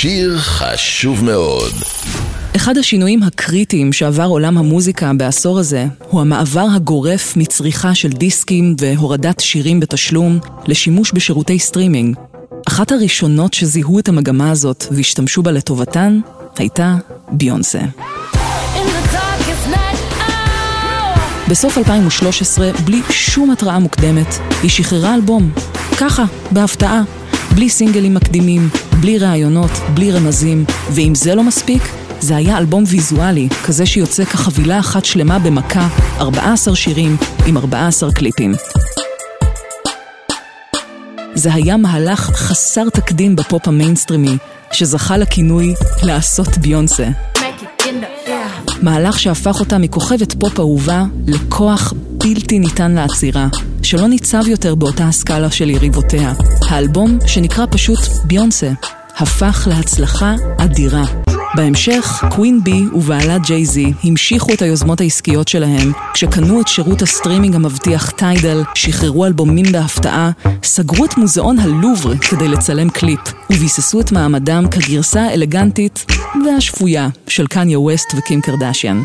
שיר חשוב מאוד. אחד השינויים הקריטיים שעבר עולם המוזיקה בעשור הזה הוא המעבר הגורף מצריכה של דיסקים והורדת שירים בתשלום לשימוש בשירותי סטרימינג. אחת הראשונות שזיהו את המגמה הזאת והשתמשו בה לטובתן הייתה ביונסה. בסוף 2013, בלי שום התראה מוקדמת, היא שחררה אלבום. ככה, בהפתעה. בלי סינגלים מקדימים, בלי ראיונות, בלי רמזים, ואם זה לא מספיק, זה היה אלבום ויזואלי, כזה שיוצא כחבילה אחת שלמה במכה, 14 שירים עם 14 קליפים. זה היה מהלך חסר תקדים בפופ המיינסטרימי, שזכה לכינוי לעשות ביונסה. מהלך שהפך אותה מכוכבת פופ אהובה לכוח בלתי ניתן לעצירה, שלא ניצב יותר באותה הסקאלה של יריבותיה. האלבום, שנקרא פשוט ביונסה, הפך להצלחה אדירה. בהמשך, Queen B ובעלה ג'יי-זי המשיכו את היוזמות העסקיות שלהם כשקנו את שירות הסטרימינג המבטיח טיידל, שחררו אלבומים בהפתעה, סגרו את מוזיאון הלובר כדי לצלם קליפ, וביססו את מעמדם כגרסה האלגנטית והשפויה של קניה ווסט וקים קרדשיאן.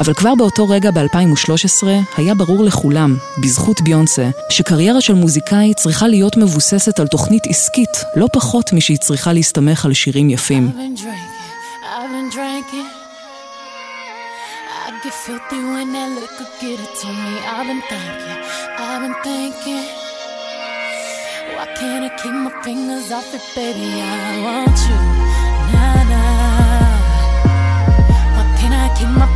אבל כבר באותו רגע ב-2013 היה ברור לכולם, בזכות ביונסה, שקריירה של מוזיקאי צריכה להיות מבוססת על תוכנית עסקית, לא פחות משהיא צריכה להסתמך על שירים יפים. Keep my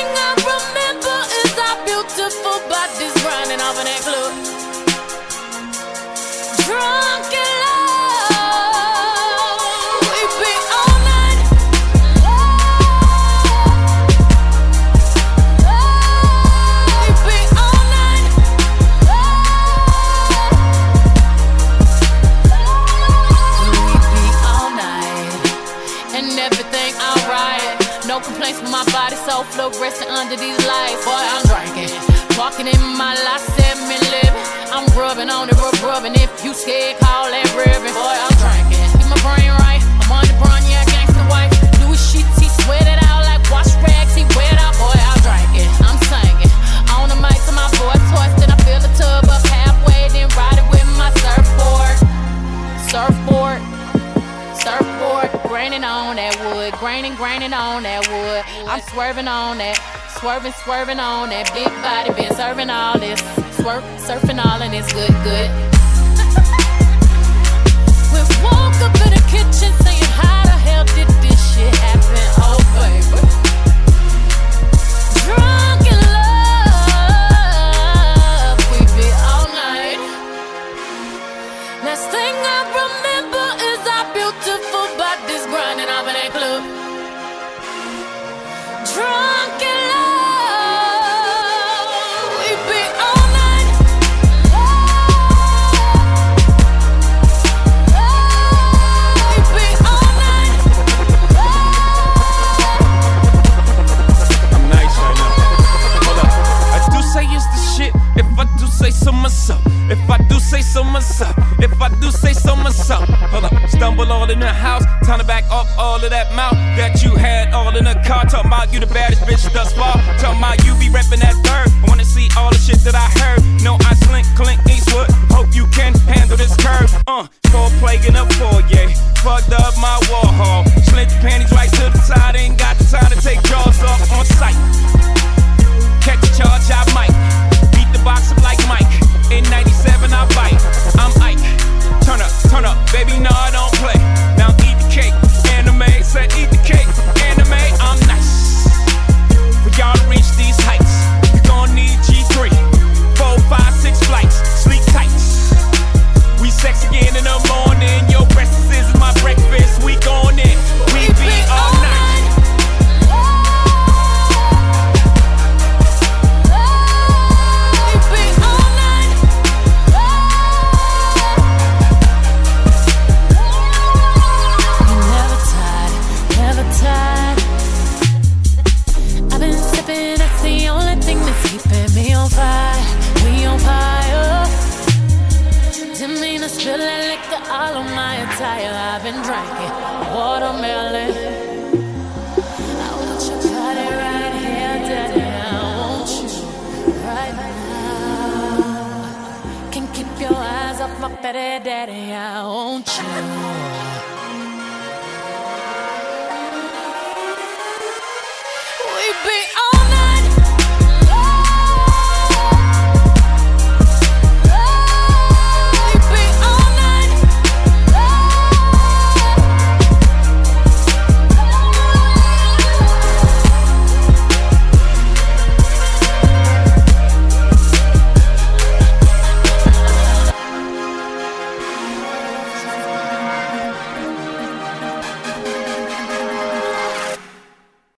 thing I remember is our beautiful bodies grinding off in that glue. Flow resting under these lights. Boy, I'm drinking. Walking in my life, seven living. I'm rubbing on it, rub rubbing. If you scared, call that ribbon. Graining, graining on that wood. I'm swerving on that, swerving, swerving on that big body, been serving all this, swerp, surfing all and it's good, good. we woke Hold up. Stumble all in the house. Time to back up all of that mouth that you had all in the car. Talk about you the baddest bitch thus far. Talk about you be reppin' that third. I wanna see all the shit that I heard. No, I slink, clink, Eastwood. Hope you can handle this curve. Uh, cold plague in the foyer. Fucked up my wall hall. Slint panties right to the side. Ain't got the time to take jaws off on sight. Catch a charge, I might spilling my. I've been drinking watermelon. I want body right daddy. I want you right now. Can't keep your eyes off my petty daddy. I want you.